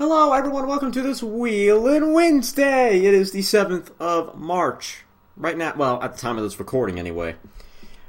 Hello, everyone. Welcome to this Wheelin' Wednesday. It is the 7th of March. Right now, well, at the time of this recording, anyway.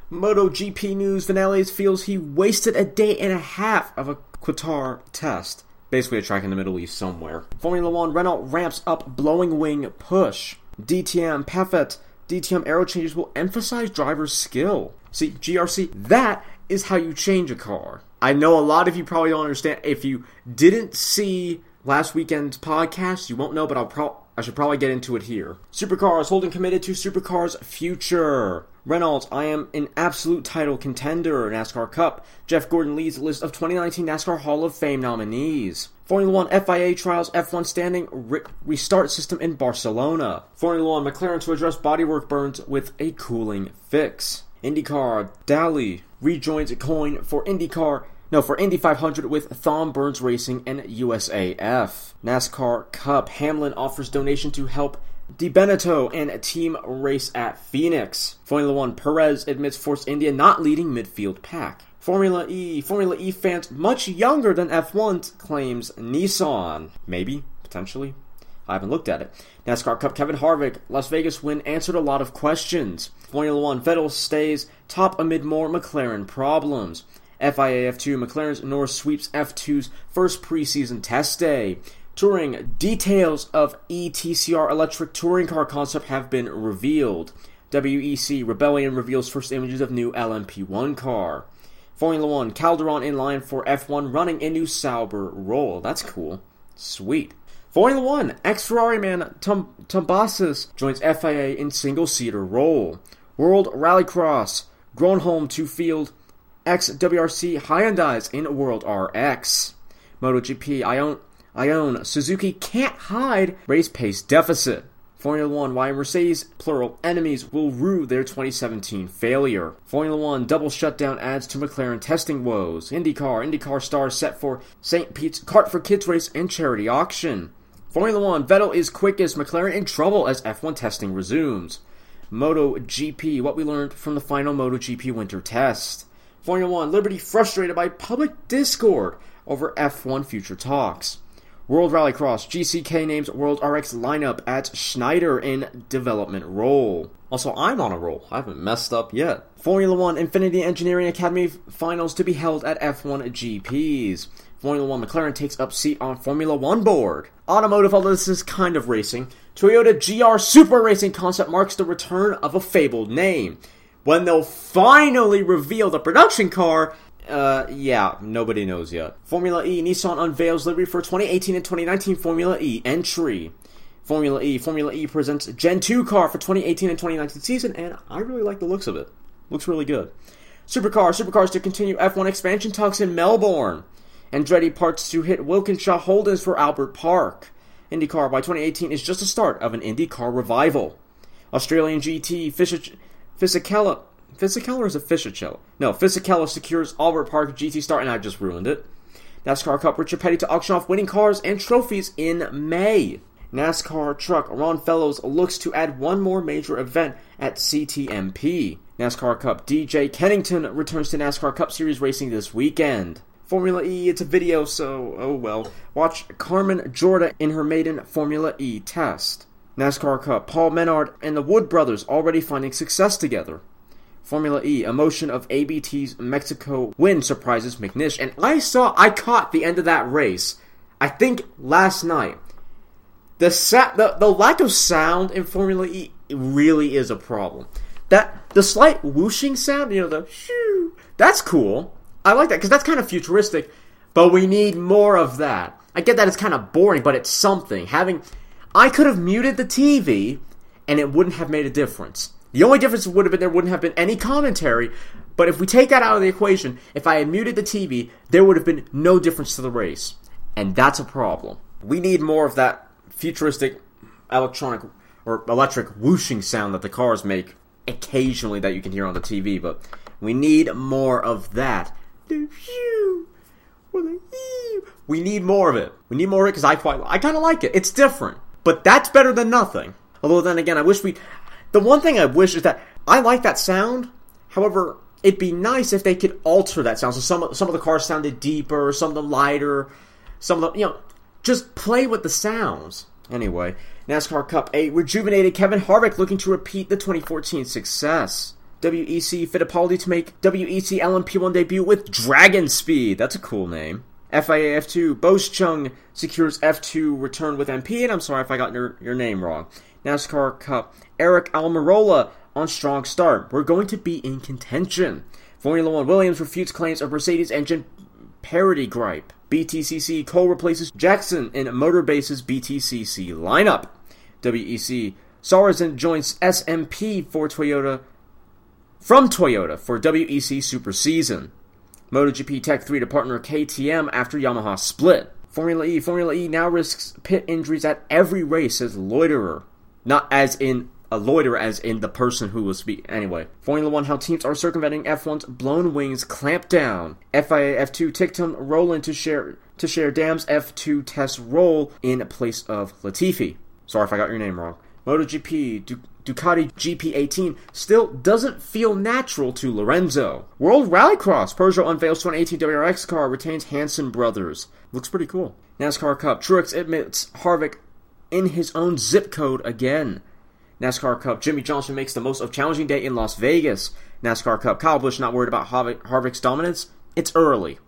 MotoGP news Vinales feels he wasted a day and a half of a Qatar test. Basically, a track in the Middle East somewhere. Formula One Renault ramps up blowing wing push. DTM Peffet DTM aero changes will emphasize driver's skill. See, GRC, that is how you change a car. I know a lot of you probably don't understand. If you didn't see last weekend's podcast, you won't know, but I'll I should probably get into it here. Supercars Holden committed to Supercars future. Reynolds, I am an absolute title contender. NASCAR Cup. Jeff Gordon leads list of 2019 NASCAR Hall of Fame nominees. Formula One FIA trials F1 standing re- restart system in Barcelona. Formula One McLaren to address bodywork burns with a cooling fix. IndyCar Daly rejoins Coyne for IndyCar no, for Indy 500 with Thom Burns Racing and USAF. NASCAR Cup. Hamlin offers donation to help DiBenedetto and team race at Phoenix. Formula One. Perez admits Force India not leading midfield pack. Formula E. Formula E fans much younger than F1 claims Nissan. Maybe, potentially. I haven't looked at it. NASCAR Cup Kevin Harvick, Las Vegas win answered a lot of questions. Formula One Vettel stays top amid more McLaren problems. FIA F2 McLaren's Norris sweeps F2's first preseason test day. Touring details of ETCR electric touring car concept have been revealed. WEC Rebellion reveals first images of new LMP1 car. Formula One Calderon in line for F1 running a new Sauber role. That's cool. Sweet. Formula One ex Ferrari man Tom Tombazis joins FIA in single seater role. World Rallycross Gronholm to field XWRC Hyundai's in World RX. MotoGP, Ion, Ion, Suzuki can't hide race pace deficit. Formula One, why Mercedes, plural, enemies will rue their 2017 failure. Formula One, double shutdown adds to McLaren testing woes. IndyCar, IndyCar stars set for St. Pete's Cart for Kids race and charity auction. Formula One, Vettel is quickest, McLaren in trouble as F1 testing resumes. MotoGP, what we learned from the final MotoGP winter test. Formula One, Liberty frustrated by public discord over F1 future talks. World Rallycross, GCK names World RX lineup at Schneider in development role. Also, I'm on a roll. I haven't messed up yet. Formula One Infiniti Engineering Academy finals to be held at F1 GPs. Formula One McLaren takes up seat on Formula One board. Automotive, although this is kind of racing, Toyota GR Supra Racing concept marks the return of a fabled name when they'll finally reveal the production car, uh, yeah, nobody knows yet. Formula E, Nissan unveils livery for 2018 and 2019 Formula E entry. Formula E, Formula E presents Gen 2 car for 2018 and 2019 season, and I really like the looks of it. Looks really good. Supercar, supercars to continue F1 expansion talks in Melbourne. Andretti parts to hit Walkinshaw Holdens for Albert Park. IndyCar by 2018 is just the start of an IndyCar revival. Australian GT, Fisher, Fisichella. Fisichella is it Fisichella? No, Fisichella secures Albert Park GT Star, and I just ruined it. NASCAR Cup Richard Petty to auction off winning cars and trophies in May. NASCAR Truck Ron Fellows looks to add one more major event at CTMP. NASCAR Cup DJ Kennington returns to NASCAR Cup Series racing this weekend. Formula E, it's a video, so oh well. Watch Carmen Jorda in her maiden Formula E test. NASCAR Cup, Paul Menard and the Wood brothers already finding success together. Formula E, emotion of ABT's Mexico win surprises McNish. And I saw, I caught the end of that race, I think last night. The, sa- the, the lack of sound in Formula E really is a problem. That the slight whooshing sound, you know, the shoo, that's cool. I like that because that's kind of futuristic, but we need more of that. I get that it's kind of boring, but it's something. Having I could have muted the TV and it wouldn't have made a difference. The only difference would have been there wouldn't have been any commentary, but if we take that out of the equation, if I had muted the TV, there would have been no difference to the race. And that's a problem. We need more of that futuristic electronic or electric whooshing sound that the cars make occasionally that you can hear on the TV, but we need more of that. We need more of it. We need more of it because I quite I kind of like it. It's different. But that's better than nothing. Although then again, I wish we. The one thing I wish is that I like that sound. However, it'd be nice if they could alter that sound. So some some of the cars sounded deeper, some of them lighter, some of them you know. Just play with the sounds. Anyway, NASCAR Cup 8 rejuvenated Kevin Harvick looking to repeat the 2014 success. WEC Fittipaldi to make WEC LMP1 debut with Dragon Speed. That's a cool name. FIA F2 Boschung secures F2 return with MP, and I'm sorry if I got your, your name wrong. NASCAR Cup Eric Almirola on strong start. We're going to be in contention. Formula One Williams refutes claims of Mercedes engine parity gripe. BTCC Cole replaces Jackson in Motorbase's BTCC lineup. WEC Sarrazin joins SMP for Toyota from Toyota for WEC Super Season. MotoGP Tech 3 to partner KTM after Yamaha split. Formula E Formula E now risks pit injuries at every race as loiterer. Not as in a loiterer, as in the person who will speak. Anyway, Formula One, how teams are circumventing F1's blown wings clamp down. FIA F2 Ticktum Rowland to share to share Dam's F2 test role in place of Latifi. Sorry if I got your name wrong. MotoGP Ducati GP18 still doesn't feel natural to Lorenzo. World Rallycross Peugeot unveils 2018 WRX car retains Hansen Brothers. Looks pretty cool. NASCAR Cup Truex admits Harvick in his own zip code again. NASCAR Cup Jimmie Johnson makes the most of challenging day in Las Vegas. NASCAR Cup Kyle Busch not worried about Harvick, Harvick's dominance. It's early.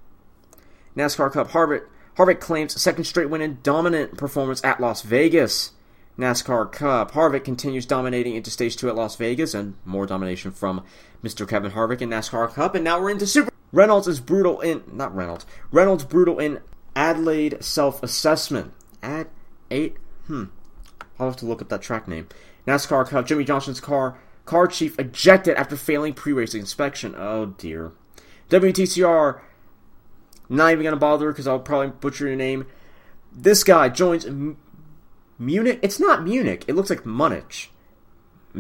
NASCAR Cup Harvick Harvick claims second straight win in dominant performance at Las Vegas. NASCAR Cup. Harvick continues dominating into stage two at Las Vegas, and more domination from Mr. Kevin Harvick in NASCAR Cup. And now we're into Super. Reynolds is brutal in not Reynolds. Reynolds brutal in Adelaide self assessment. Ad eight. Hmm. I'll have to look up that track name. NASCAR Cup. Jimmie Johnson's car car chief ejected after failing pre-race inspection. Oh dear. WTCR. Not even gonna bother because I'll probably butcher your name. This guy joins Munich. It's not Munich. It looks like Munich.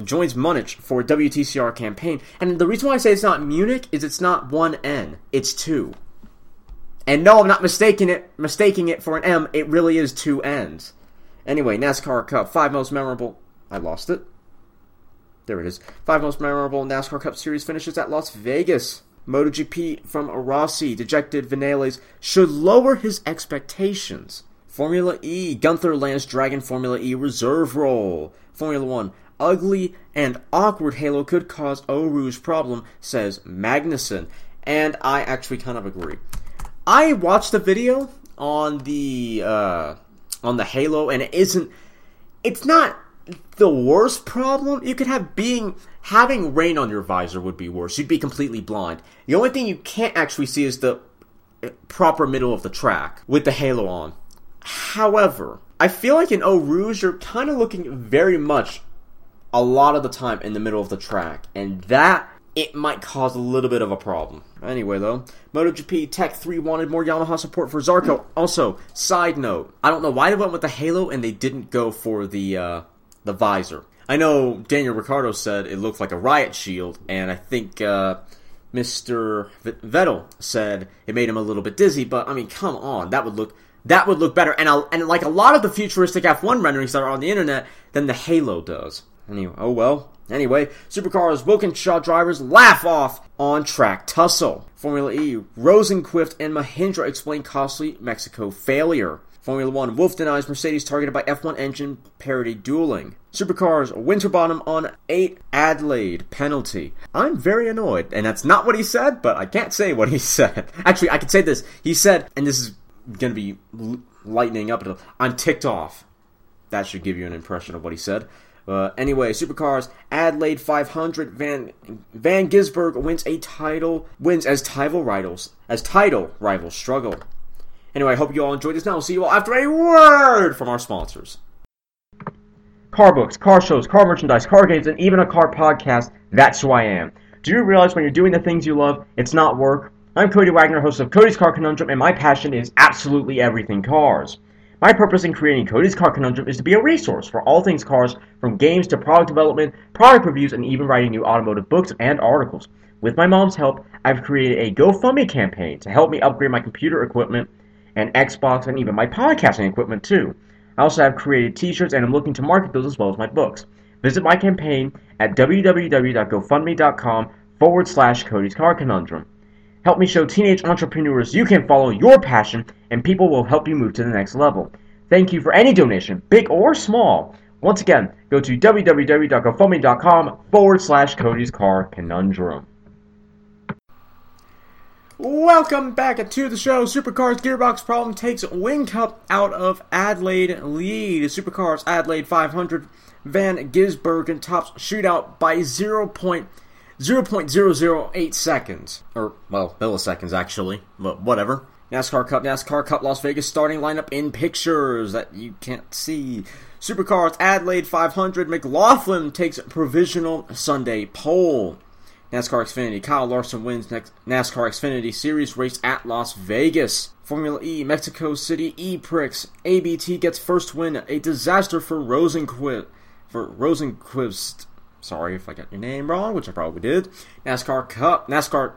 Joins Munich for WTCR campaign. And the reason why I say it's not Munich is it's not one N. It's two. And no, I'm not mistaking it mistaking it for an M. It really is two N's. Anyway, NASCAR Cup five most memorable. I lost it. There it is. Five most memorable NASCAR Cup Series finishes at Las Vegas. MotoGP from Rossi, dejected Vinales should lower his expectations. Formula E, Gunther lands Dragon Formula E reserve role. Formula 1, ugly and awkward Halo could cause Rouge problem, says Magnussen. And I actually kind of agree. I watched the video on the uh, on the Halo, and it isn't. It's not the worst problem you could have. Being having rain on your visor would be worse. You'd be completely blind. The only thing you can't actually see is the proper middle of the track with the Halo on. However, I feel like in Eau Rouge, you're kind of looking very much a lot of the time in the middle of the track, and that it might cause a little bit of a problem. Anyway, though, MotoGP Tech 3 wanted more Yamaha support for Zarco. Also, side note, I don't know why they went with the Halo and they didn't go for the uh, the visor. I know Daniel Ricciardo said it looked like a riot shield, and I think uh, Mr. Vettel said it made him a little bit dizzy. But I mean, come on, that would look that would look better. And, I'll, and like a lot of the futuristic F1 renderings that are on the internet, than the Halo does. Anyway, oh well. Anyway, supercars, Walkinshaw drivers laugh off on track tussle. Formula E, Rosenqvist and Mahindra explain costly Mexico failure. Formula One, Wolff denies Mercedes targeted by F1 engine parity dueling. Supercars, Winterbottom on 8 Adelaide penalty. I'm very annoyed, and that's not what he said, but I can't say what he said. Actually, I can say this. He said, and this is going to be lightening up. I'm ticked off. That should give you an impression of what he said. Uh, anyway, supercars Adelaide 500 Van Van Gisberg wins a title wins as title rivals as title rivals struggle. Anyway, I hope you all enjoyed this. Now, we'll see you all after a word from our sponsors. Car books, car shows, car merchandise, car games, and even a car podcast. That's who I am. Do you realize when you're doing the things you love, it's not work? I'm Cody Wagner, host of Cody's Car Conundrum, and my passion is absolutely everything cars. My purpose in creating Cody's Car Conundrum is to be a resource for all things cars, from games to product development, product reviews, and even writing new automotive books and articles. With my mom's help, I've created a GoFundMe campaign to help me upgrade my computer equipment and Xbox and even my podcasting equipment too. I also have created t-shirts and I'm looking to market those as well as my books. Visit my campaign at www.gofundme.com forward slash Cody's Car Conundrum. Help me show teenage entrepreneurs you can follow your passion and people will help you move to the next level. Thank you for any donation, big or small. Once again, go to www.gofundme.com forward slash Cody's Car Conundrum. Welcome back to the show. Supercars gearbox problem takes Whincup out of Adelaide lead. Supercars Adelaide 500. Van Gisbergen tops shootout by 0. 0.008 seconds. Or, well, milliseconds actually, but whatever. NASCAR Cup, NASCAR Cup Las Vegas starting lineup in pictures that you can't see. Supercars Adelaide 500. McLaughlin takes provisional Sunday pole. NASCAR Xfinity. Kyle Larson wins next NASCAR Xfinity Series race at Las Vegas. Formula E, Mexico City E Prix. ABT gets first win. A disaster for Rosenqvist. For Rosenqvist. Sorry if I got your name wrong, which I probably did. NASCAR Cup. NASCAR.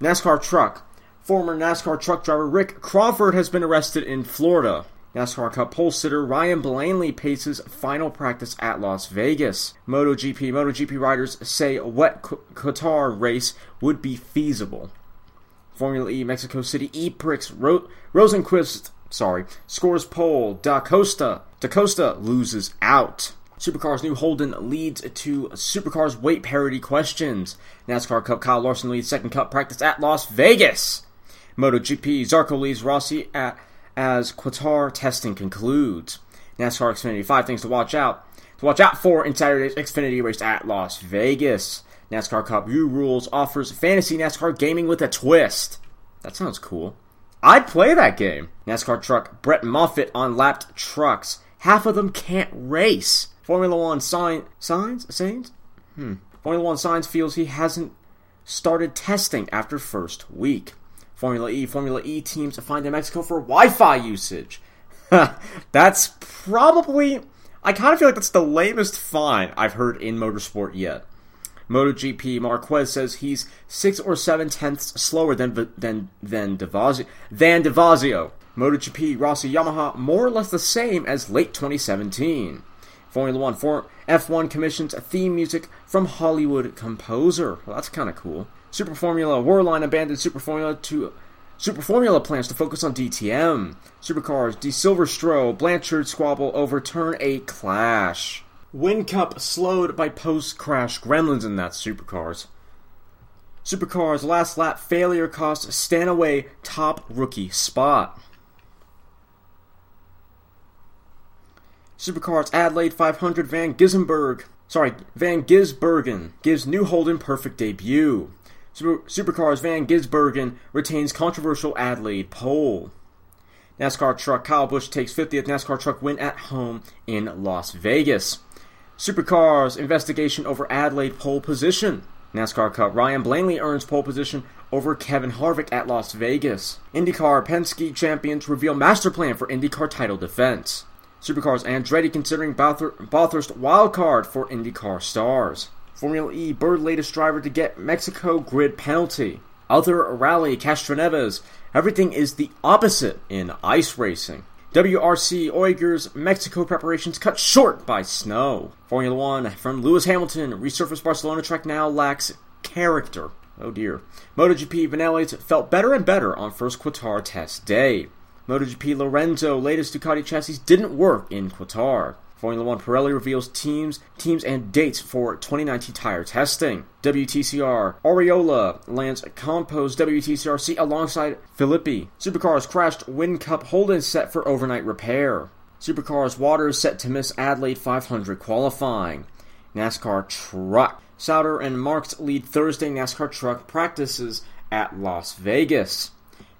NASCAR Truck. Former NASCAR truck driver Rick Crawford has been arrested in Florida. NASCAR Cup pole sitter Ryan Blaney paces final practice at Las Vegas. MotoGP MotoGP riders say wet Qatar race would be feasible. Formula E Mexico City E Prix Ro- Rosenqvist sorry scores pole. Da Costa Da Costa loses out. Supercars new Holden leads to Supercars weight parity questions. NASCAR Cup Kyle Larson leads second Cup practice at Las Vegas. MotoGP Zarco leads Rossi at as Qatar testing concludes. NASCAR Xfinity, five things to watch out. To watch out for in Saturday's Xfinity race at Las Vegas. NASCAR Cup U Rules offers fantasy NASCAR gaming with a twist. That sounds cool. I'd play that game. NASCAR truck Brett Moffitt on lapped trucks. Half of them can't race. Formula One sign Sainz Sainz. Hmm. Formula One Sainz feels he hasn't started testing after first week. Formula E. Formula E teams fined in Mexico for Wi Fi usage. that's probably. I kind of feel like that's the lamest fine I've heard in motorsport yet. MotoGP Marquez says he's six or seven tenths slower than than than Devazio. Than Devazio. MotoGP Rossi Yamaha more or less the same as late 2017. Formula One for F1 commissions theme music from Hollywood composer. Well, that's kind of cool. Super Formula Wehrlein abandoned Super Formula to Super Formula plans to focus on DTM. Supercars, De Silvestro, Blanchard squabble overturn a clash. Whincup slowed by post crash gremlins in that Supercars. Supercars last lap failure cost Stanaway top rookie spot. Supercars Adelaide 500 Van Gisbergen, sorry, Van Gisbergen gives New Holden perfect debut. Super, Supercars Van Gisbergen retains controversial Adelaide pole. NASCAR truck Kyle Busch takes 50th NASCAR truck win at home in Las Vegas. Supercars investigation over Adelaide pole position. NASCAR Cup Ryan Blaney earns pole position over Kevin Harvick at Las Vegas. IndyCar Penske champions reveal master plan for IndyCar title defense. Supercars Andretti considering Bathurst wildcard for IndyCar stars. Formula E, Bird latest driver to get Mexico grid penalty. Other rally, Castroneves. Everything is the opposite in ice racing. WRC Ogier's Mexico preparations cut short by snow. Formula One from Lewis Hamilton resurfaced Barcelona track now lacks character. Oh dear. MotoGP Vinales felt better and better on first Qatar test day. MotoGP Lorenzo latest Ducati chassis didn't work in Qatar. Formula One Pirelli reveals teams, teams and dates for 2019 tire testing. WTCR Oriola lands Campos WTCRC alongside Filippi. Supercars crashed Whincup Holden set for overnight repair. Supercars Waters set to miss Adelaide 500 qualifying. NASCAR Truck. Sauter and Marks lead Thursday NASCAR Truck practices at Las Vegas.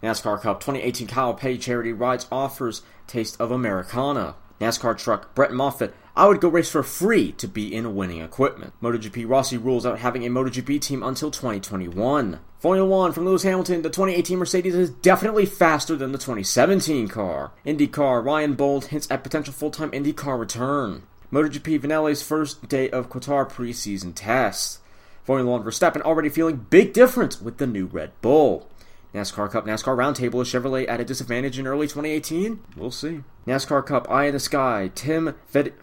NASCAR Cup 2018 Kyle Petty Charity Rides offers Taste of Americana. NASCAR truck Brett Moffitt, I would go race for free to be in winning equipment. MotoGP Rossi rules out having a MotoGP team until 2021. Formula One from Lewis Hamilton, the 2018 Mercedes is definitely faster than the 2017 car. IndyCar, Ryan Bolt hints at potential full time IndyCar return. MotoGP Vinales first day of Qatar preseason tests. Formula One Verstappen already feeling big difference with the new Red Bull. NASCAR Cup, NASCAR Roundtable Chevrolet at a disadvantage in early 2018? We'll see. NASCAR Cup, Eye in the Sky, Tim Fed-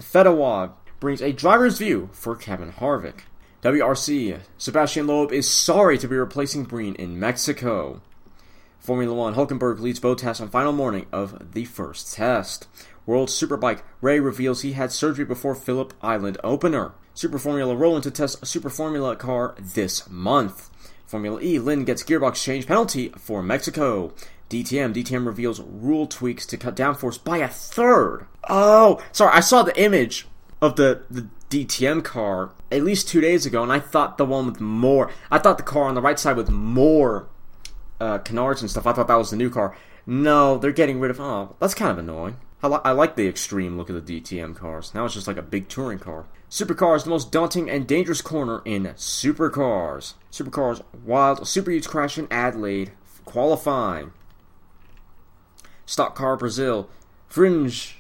brings a driver's view for Kevin Harvick. WRC, Sebastian Loeb is sorry to be replacing Breen in Mexico. Formula One, Hulkenberg leads Bottas on final morning of the first test. World Superbike, Rea reveals he had surgery before Phillip Island opener. Super Formula rolling to test Super Formula car this month. Formula E, Lynn gets gearbox change penalty for Mexico. DTM, DTM reveals rule tweaks to cut downforce by a third. Oh, sorry, I saw the image of the, the DTM car at least two days ago, and I thought the one with more. I thought the car on the right side with more uh, canards and stuff. I thought that was the new car. No, they're getting rid of. Oh, that's kind of annoying. I, like the extreme look of the DTM cars. Now it's just like a big touring car. Supercars, the most daunting and dangerous corner in supercars. Supercars, wild super huge crash in Adelaide, qualifying. Stock car Brazil, Fringe,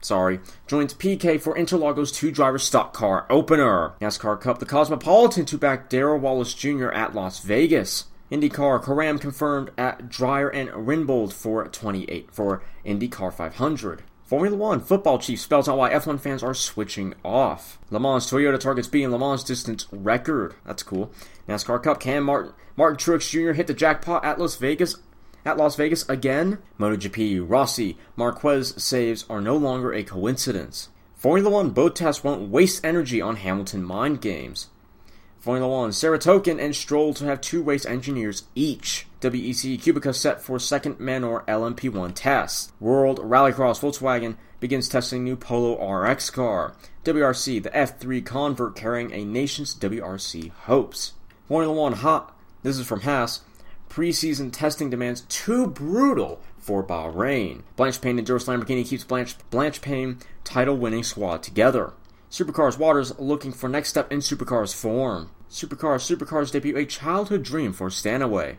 sorry, joins PK for Interlagos two driver stock car opener. NASCAR Cup, the Cosmopolitan to back Darrell Wallace Jr. at Las Vegas. IndyCar, Karam confirmed at Dreyer and Reinbold for 28 for IndyCar 500. Formula One football chief spells out why F1 fans are switching off. Le Mans Toyota targets beating Le Mans distance record. That's cool. NASCAR Cup Cam Martin Martin Truex Jr. hit the jackpot at Las Vegas at Las Vegas again. MotoGP Rossi Marquez saves are no longer a coincidence. Formula One Bottas won't waste energy on Hamilton mind games. Formula One, Sirotkin and Stroll to have two race engineers each. WEC Kubica set for second Manor LMP1 test. World Rallycross Volkswagen begins testing new Polo RX car. WRC, the F3 convert carrying a nation's WRC hopes. Formula One hot. This is from Haas. Preseason testing demands too brutal for Bahrain. Blancpain and Doris Lamborghini keeps Blanche, Blancpain title winning squad together. Supercars Waters looking for next step in Supercars form. Supercars Supercars debut a childhood dream for Stanaway.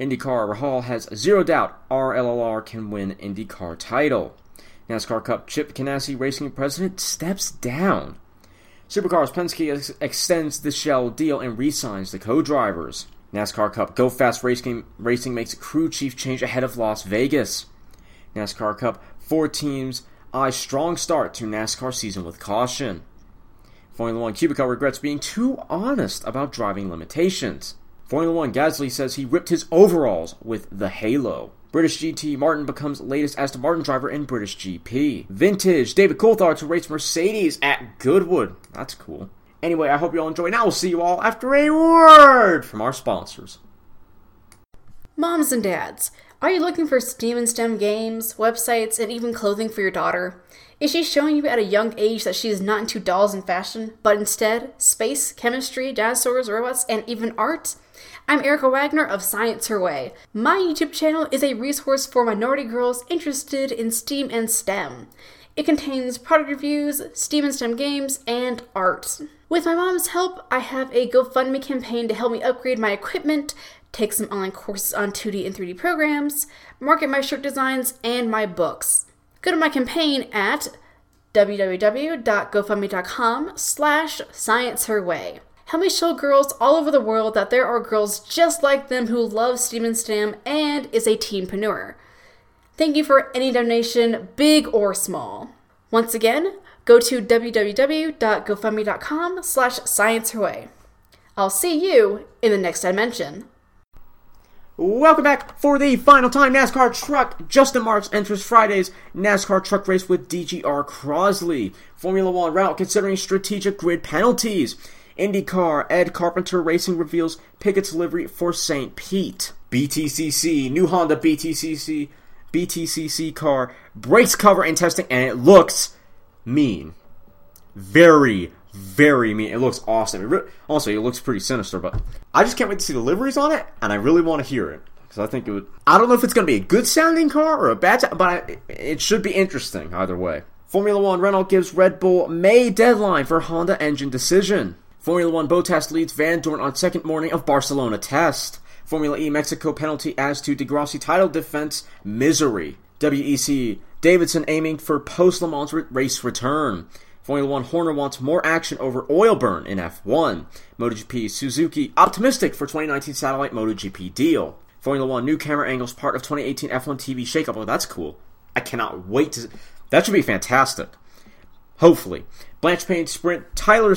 IndyCar Rahal has zero doubt RLLR can win IndyCar title. NASCAR Cup Chip Ganassi Racing President steps down. Supercars Penske ex- extends the Shell deal and re-signs the co-drivers. NASCAR Cup Go Fast Racing, Racing makes crew chief change ahead of Las Vegas. NASCAR Cup four teams eye strong start to NASCAR season with caution. Formula One Kubica regrets being too honest about driving limitations. Formula One Gasly says he ripped his overalls with the Halo. British GT Martin becomes latest Aston Martin driver in British GP. Vintage David Coulthard to race Mercedes at Goodwood. That's cool. Anyway, I hope you all enjoy. Now we'll see you all after a word from our sponsors. Moms and dads, are you looking for STEAM and STEM games, websites, and even clothing for your daughter? Is she showing you at a young age that she is not into dolls and fashion, but instead space, chemistry, dinosaurs, robots, and even art? I'm Erica Wagner of Science Her Way. My YouTube channel is a resource for minority girls interested in STEAM and STEM. It contains product reviews, STEAM and STEM games, and art. With my mom's help, I have a GoFundMe campaign to help me upgrade my equipment, take some online courses on 2D and 3D programs, market my shirt designs, and my books. Go to my campaign at www.gofundme.com slash scienceherway. Help me show girls all over the world that there are girls just like them who love STEAM and STEM and is a teenpreneur. Thank you for any donation, big or small. Once again, go to www.gofundme.com slash scienceherway. I'll see you in the next dimension. Welcome back for the final time NASCAR Truck. Justin Marks enters Friday's NASCAR Truck Race with DGR Crosley. Formula One route considering strategic grid penalties. IndyCar Ed Carpenter Racing reveals Pickett's livery for St. Pete. BTCC new Honda BTCC BTCC car breaks cover in testing and it looks mean. Very, very mean. It looks awesome. It re- also, it looks pretty sinister, but I just can't wait to see the liveries on it, and I really want to hear it because I think it would. I don't know if it's going to be a good sounding car or a bad, but I, it should be interesting either way. Formula One Renault gives Red Bull May deadline for Honda engine decision. Formula One Bottas leads Vandoorne on second morning of Barcelona test. Formula E Mexico penalty as to di Grassi title defense misery. WEC Davidson aiming for post Le Mans race return. Formula One Horner wants more action over oil burn in F1. MotoGP Suzuki optimistic for 2019 satellite MotoGP deal. Formula One new camera angles part of 2018 F1 TV shakeup. Oh, that's cool. I cannot wait to. That should be fantastic. Hopefully, Blancpain sprint Tyler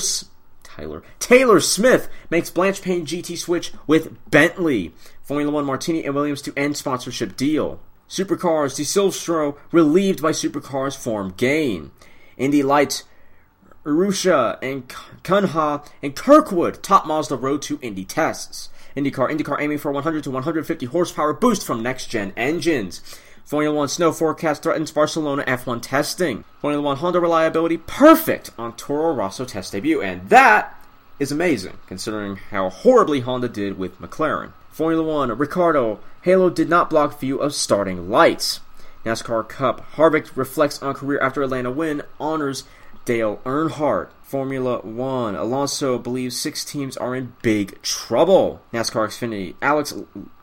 Tyler Taylor Smith makes Blancpain GT switch with Bentley. Formula One Martini and Williams to end sponsorship deal. Supercars, De Silvestro relieved by Supercars form gain. Indy Lights, Urusha and Kunha and Kirkwood top Mazda road to Indy tests. IndyCar, IndyCar aiming for 100 to 150 horsepower boost from next gen engines. Formula One snow forecast threatens Barcelona F1 testing. Formula One Honda reliability perfect on Toro Rosso test debut, and that is amazing considering how horribly Honda did with McLaren. Formula One Ricciardo Halo did not block view of starting lights. NASCAR Cup Harvick reflects on career after Atlanta win, honors Dale Earnhardt. Formula One Alonso believes six teams are in big trouble. NASCAR Xfinity Alex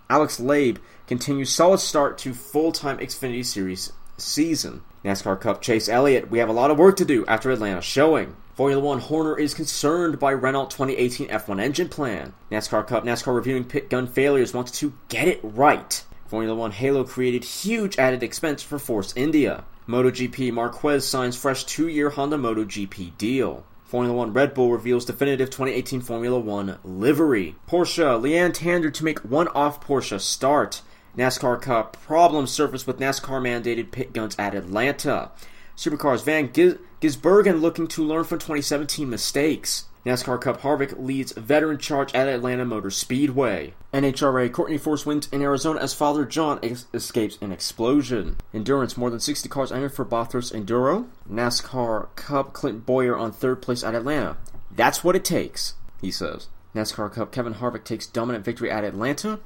Alex Labbé continues solid start to full-time Xfinity Series season. NASCAR Cup Chase Elliott, we have a lot of work to do after Atlanta showing. Formula One Horner is concerned by Renault 2018 F1 engine plan. NASCAR Cup NASCAR reviewing pit gun failures wants to get it right. Formula One Halo created huge added expense for Force India. MotoGP Marquez signs fresh two-year Honda MotoGP deal. Formula One Red Bull reveals definitive 2018 Formula One livery. Porsche Leanne Tander to make one off Porsche start. NASCAR Cup problems surface with NASCAR mandated pit guns at Atlanta. Supercars Van Gis- Gisbergen looking to learn from 2017 mistakes. NASCAR Cup Harvick leads veteran charge at Atlanta Motor Speedway. NHRA Courtney Force wins in Arizona as Father John ex- escapes an explosion. Endurance more than 60 cars entered for Bathurst Enduro. NASCAR Cup Clint Bowyer on third place at Atlanta. That's what it takes, he says. NASCAR Cup Kevin Harvick takes dominant victory at Atlanta.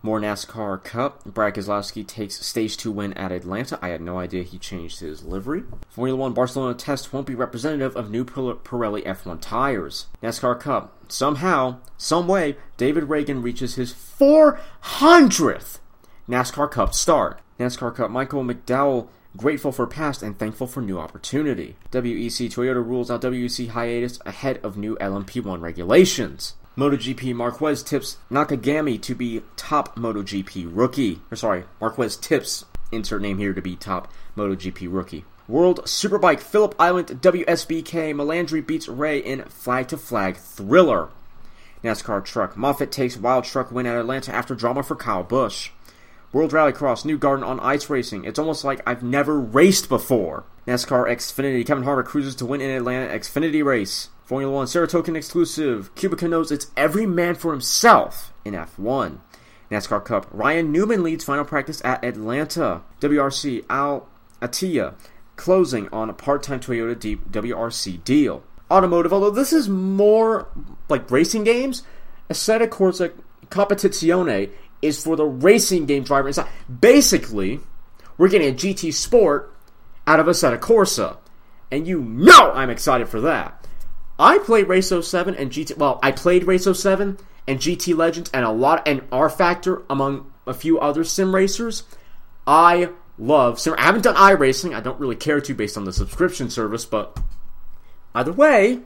More NASCAR Cup. Brad Keselowski takes stage 2 win at Atlanta. I had no idea he changed his livery. Formula 1 Barcelona test won't be representative of new Pirelli F1 tires. NASCAR Cup. Somehow, some way, David Ragan reaches his 400th NASCAR Cup start. NASCAR Cup Michael McDowell grateful for past and thankful for new opportunity. WEC Toyota rules out WEC hiatus ahead of new LMP1 regulations. MotoGP Marquez tips Nakagami to be top MotoGP rookie. Or sorry, Marquez tips insert name here to be top MotoGP rookie. World Superbike Phillip Island WSBK Melandri beats Rea in flag to flag thriller. NASCAR Truck Moffitt takes wild truck win at Atlanta after drama for Kyle Busch. World Rallycross New Garden on ice racing. It's almost like I've never raced before. NASCAR Xfinity Kevin Harvick cruises to win in Atlanta Xfinity race. Formula One Saratoga exclusive. Kubica knows it's every man for himself in F1. NASCAR Cup. Ryan Newman leads final practice at Atlanta. WRC Al Attiyah closing on a part-time Toyota WRC deal. Automotive, although this is more like racing games, Assetto Corsa Competizione is for the racing game driver inside. Basically, we're getting a GT Sport out of Assetto Corsa, and you know I'm excited for that. I play Race 07 and GT. Well, I played Race 07 and GT Legends and a lot and R Factor among a few other sim racers. I love sim. I haven't done iRacing. I don't really care to based on the subscription service, but either way,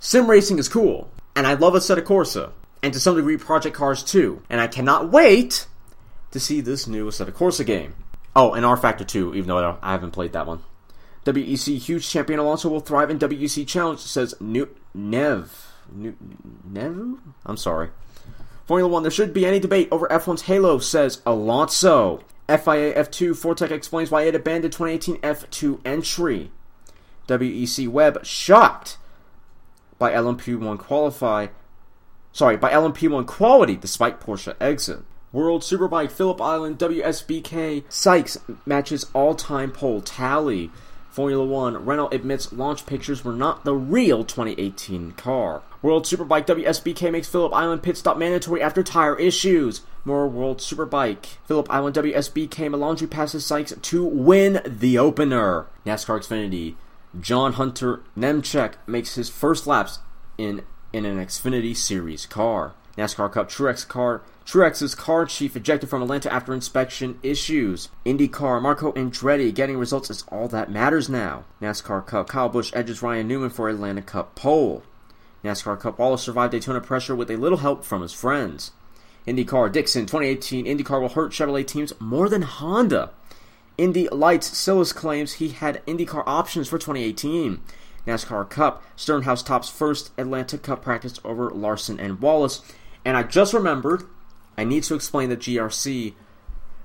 sim racing is cool, and I love Assetto Corsa, and to some degree Project Cars too. And I cannot wait to see this new Assetto Corsa game. Oh, and R Factor 2, even though I haven't played that one. WEC huge champion Alonso will thrive in WEC challenge, says New Nev. Nev? I'm sorry. Formula One, there shouldn't be any debate over F1's Halo, says Alonso. FIA F2 Fortec explains why it abandoned 2018 F2 entry. WEC Web shocked by LMP1 qualify. Sorry, by LMP1 quality despite Porsche exit. World Superbike Phillip Island WSBK Sykes matches all-time pole tally. Formula One, Renault admits launch pictures were not the real 2018 car. World Superbike WSBK makes Phillip Island pit stop mandatory after tire issues. More World Superbike. Phillip Island WSBK Melandri passes Sykes to win the opener. NASCAR Xfinity. John Hunter Nemechek makes his first laps in, in an Xfinity Series car. NASCAR Cup Truex car Truex's car chief ejected from Atlanta after inspection issues. IndyCar, Marco Andretti getting results is all that matters now. NASCAR Cup, Kyle Busch edges Ryan Newman for Atlanta Cup pole. NASCAR Cup, Wallace survived Daytona pressure with a little help from his friends. IndyCar, Dixon, 2018, IndyCar will hurt Chevrolet teams more than Honda. Indy Lights, Silas claims he had IndyCar options for 2018. NASCAR Cup, Stenhouse tops first Atlanta Cup practice over Larson and Wallace. And I just remembered I need to explain the GRC,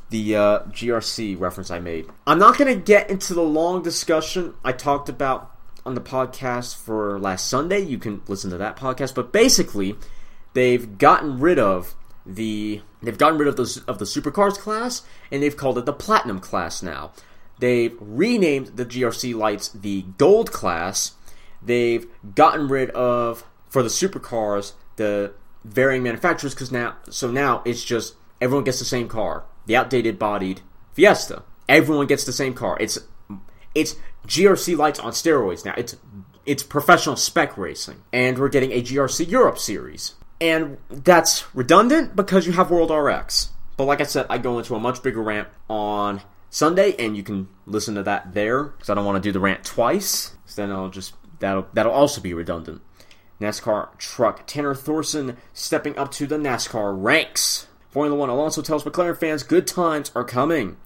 the uh, GRC reference I made. I'm not going to get into the long discussion I talked about on the podcast for last Sunday. You can listen to that podcast, but basically, they've gotten rid of the they've gotten rid of the of the supercars class and they've called it the platinum class now. They've renamed the GRC lights the gold class. They've gotten rid of for the supercars the varying manufacturers because now so now it's just everyone gets the same car, the outdated bodied Fiesta. Everyone gets the same car. It's it's GRC lights on steroids now. It's it's professional spec racing, and we're getting a GRC Europe series, and that's redundant because you have World RX. But like I said, I go into a much bigger rant on Sunday, and you can listen to that there because I don't want to do the rant twice. So then I'll just that'll that'll also be redundant. NASCAR truck Tanner Thorson stepping up to the NASCAR ranks. Formula One Alonso tells McLaren fans good times are coming.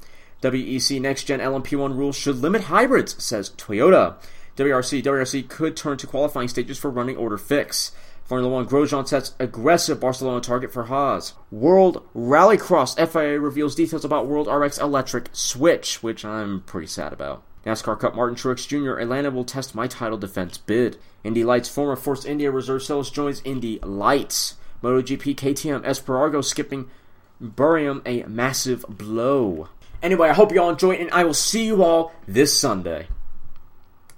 WEC Next Gen LMP1 rules should limit hybrids, says Toyota. WRC WRC could turn to qualifying stages for running order fix. Formula One Grosjean sets aggressive Barcelona target for Haas. World Rallycross FIA reveals details about World RX Electric Switch, which I'm pretty sad about. NASCAR Cup Martin Truex Jr. Atlanta will test my title defense bid. Indy Lights former Force India reserve Celis joins Indy Lights. MotoGP KTM Espargaro skipping Buriram a massive blow. Anyway, I hope you all enjoy, and I will see you all this Sunday.